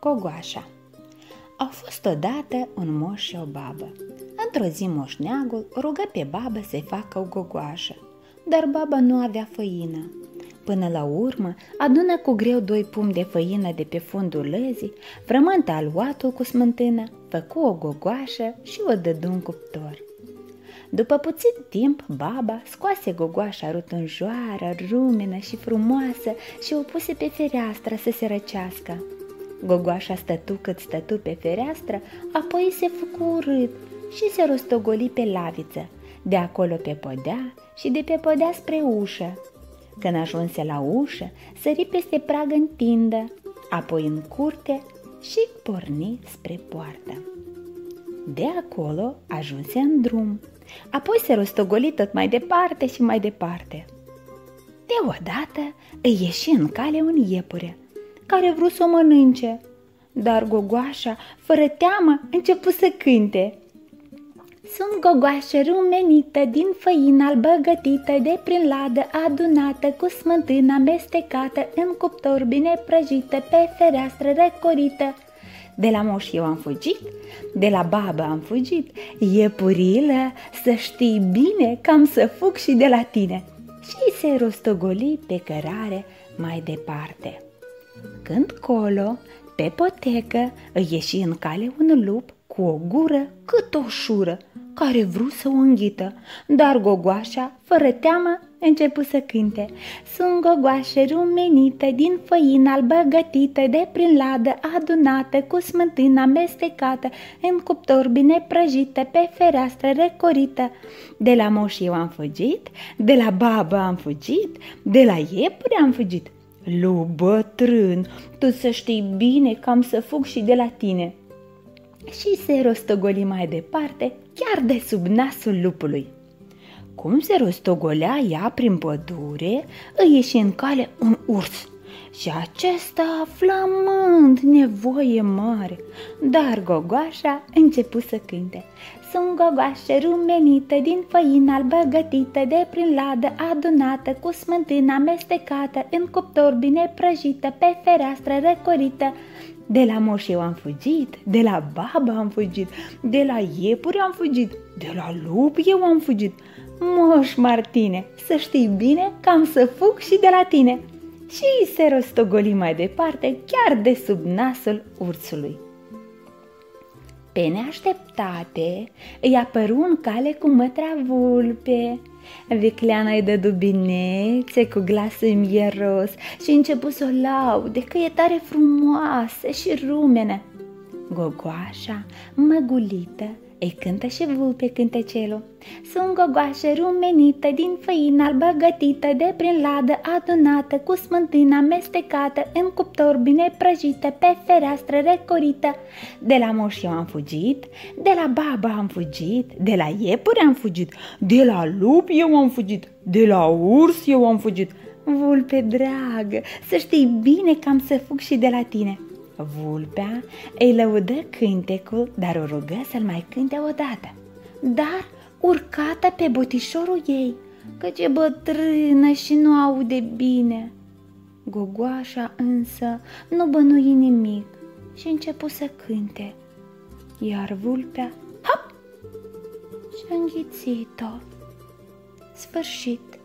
Gogoașa Au fost odată un moș și o babă. Într-o zi moșneagul rugă pe babă să-i facă o gogoașă, dar baba nu avea făină. Până la urmă, adună cu greu doi pum de făină de pe fundul lăzii, frământă aluatul cu smântână, făcu o gogoașă și o dădu în cuptor. După puțin timp, baba scoase gogoașa rotunjoară, rumenă și frumoasă și o puse pe fereastră să se răcească. Gogoașa stătu cât stătu pe fereastră, apoi se făcu urât și se rostogoli pe laviță, de acolo pe podea și de pe podea spre ușă. Când ajunse la ușă, sări peste prag în tindă, apoi în curte și porni spre poartă. De acolo ajunse în drum, apoi se rostogoli tot mai departe și mai departe. Deodată îi ieși în cale un iepure, care vrut să o mănânce, dar gogoașa, fără teamă, început să cânte. Sunt gogoașă rumenită din făină albă gătită de prin ladă adunată cu smântână amestecată în cuptor bine prăjită pe fereastră recorită. De la moș eu am fugit, de la babă am fugit, iepurilă, să știi bine că am să fug și de la tine. Și se rostogoli pe cărare mai departe. Când colo, pe potecă, îi ieși în cale un lup cu o gură cât o șură, care vrut să o înghită, dar gogoașa, fără teamă, început să cânte. Sunt gogoașă rumenită din făină albă gătită de prin ladă adunată cu smântână amestecată în cuptor bine prăjită pe fereastră recorită. De la moș eu am fugit, de la babă am fugit, de la iepure am fugit. Lu bătrân, tu să știi bine că am să fug și de la tine și se rostogoli mai departe, chiar de sub nasul lupului. Cum se rostogolea ea prin pădure, îi ieși în cale un urs și acesta flamând nevoie mare, dar gogoașa început să cânte. Sunt gogoașă rumenită din făină albă gătită de prin ladă adunată cu smântână amestecată în cuptor bine prăjită pe fereastră recorită de la moș eu am fugit, de la babă am fugit, de la iepuri am fugit, de la lup eu am fugit. Moș Martine, să știi bine că am să fug și de la tine. Și se rostogoli mai departe, chiar de sub nasul ursului. Pe neașteptate îi apăru un cale cu mătra vulpe. Vicleana îi dădu binețe cu glasul mieros și început să o laude că e tare frumoasă și rumene. Gogoașa, măgulită, îi cântă și vulpe cântecelul. Sunt gogoașă rumenită din făină albă gătită de prin ladă adunată cu smântână amestecată în cuptor bine prăjită pe fereastră recorită. De la moș eu am fugit, de la babă am fugit, de la iepuri am fugit, de la lup eu am fugit, de la urs eu am fugit. Vulpe dragă, să știi bine că am să fug și de la tine. Vulpea îi lăudă cântecul, dar o rugă să-l mai cânte odată. Dar urcată pe botișorul ei, căci e bătrână și nu aude bine. Gogoașa însă nu bănui nimic și începu să cânte, iar vulpea, hop, și-a înghițit-o. Sfârșit.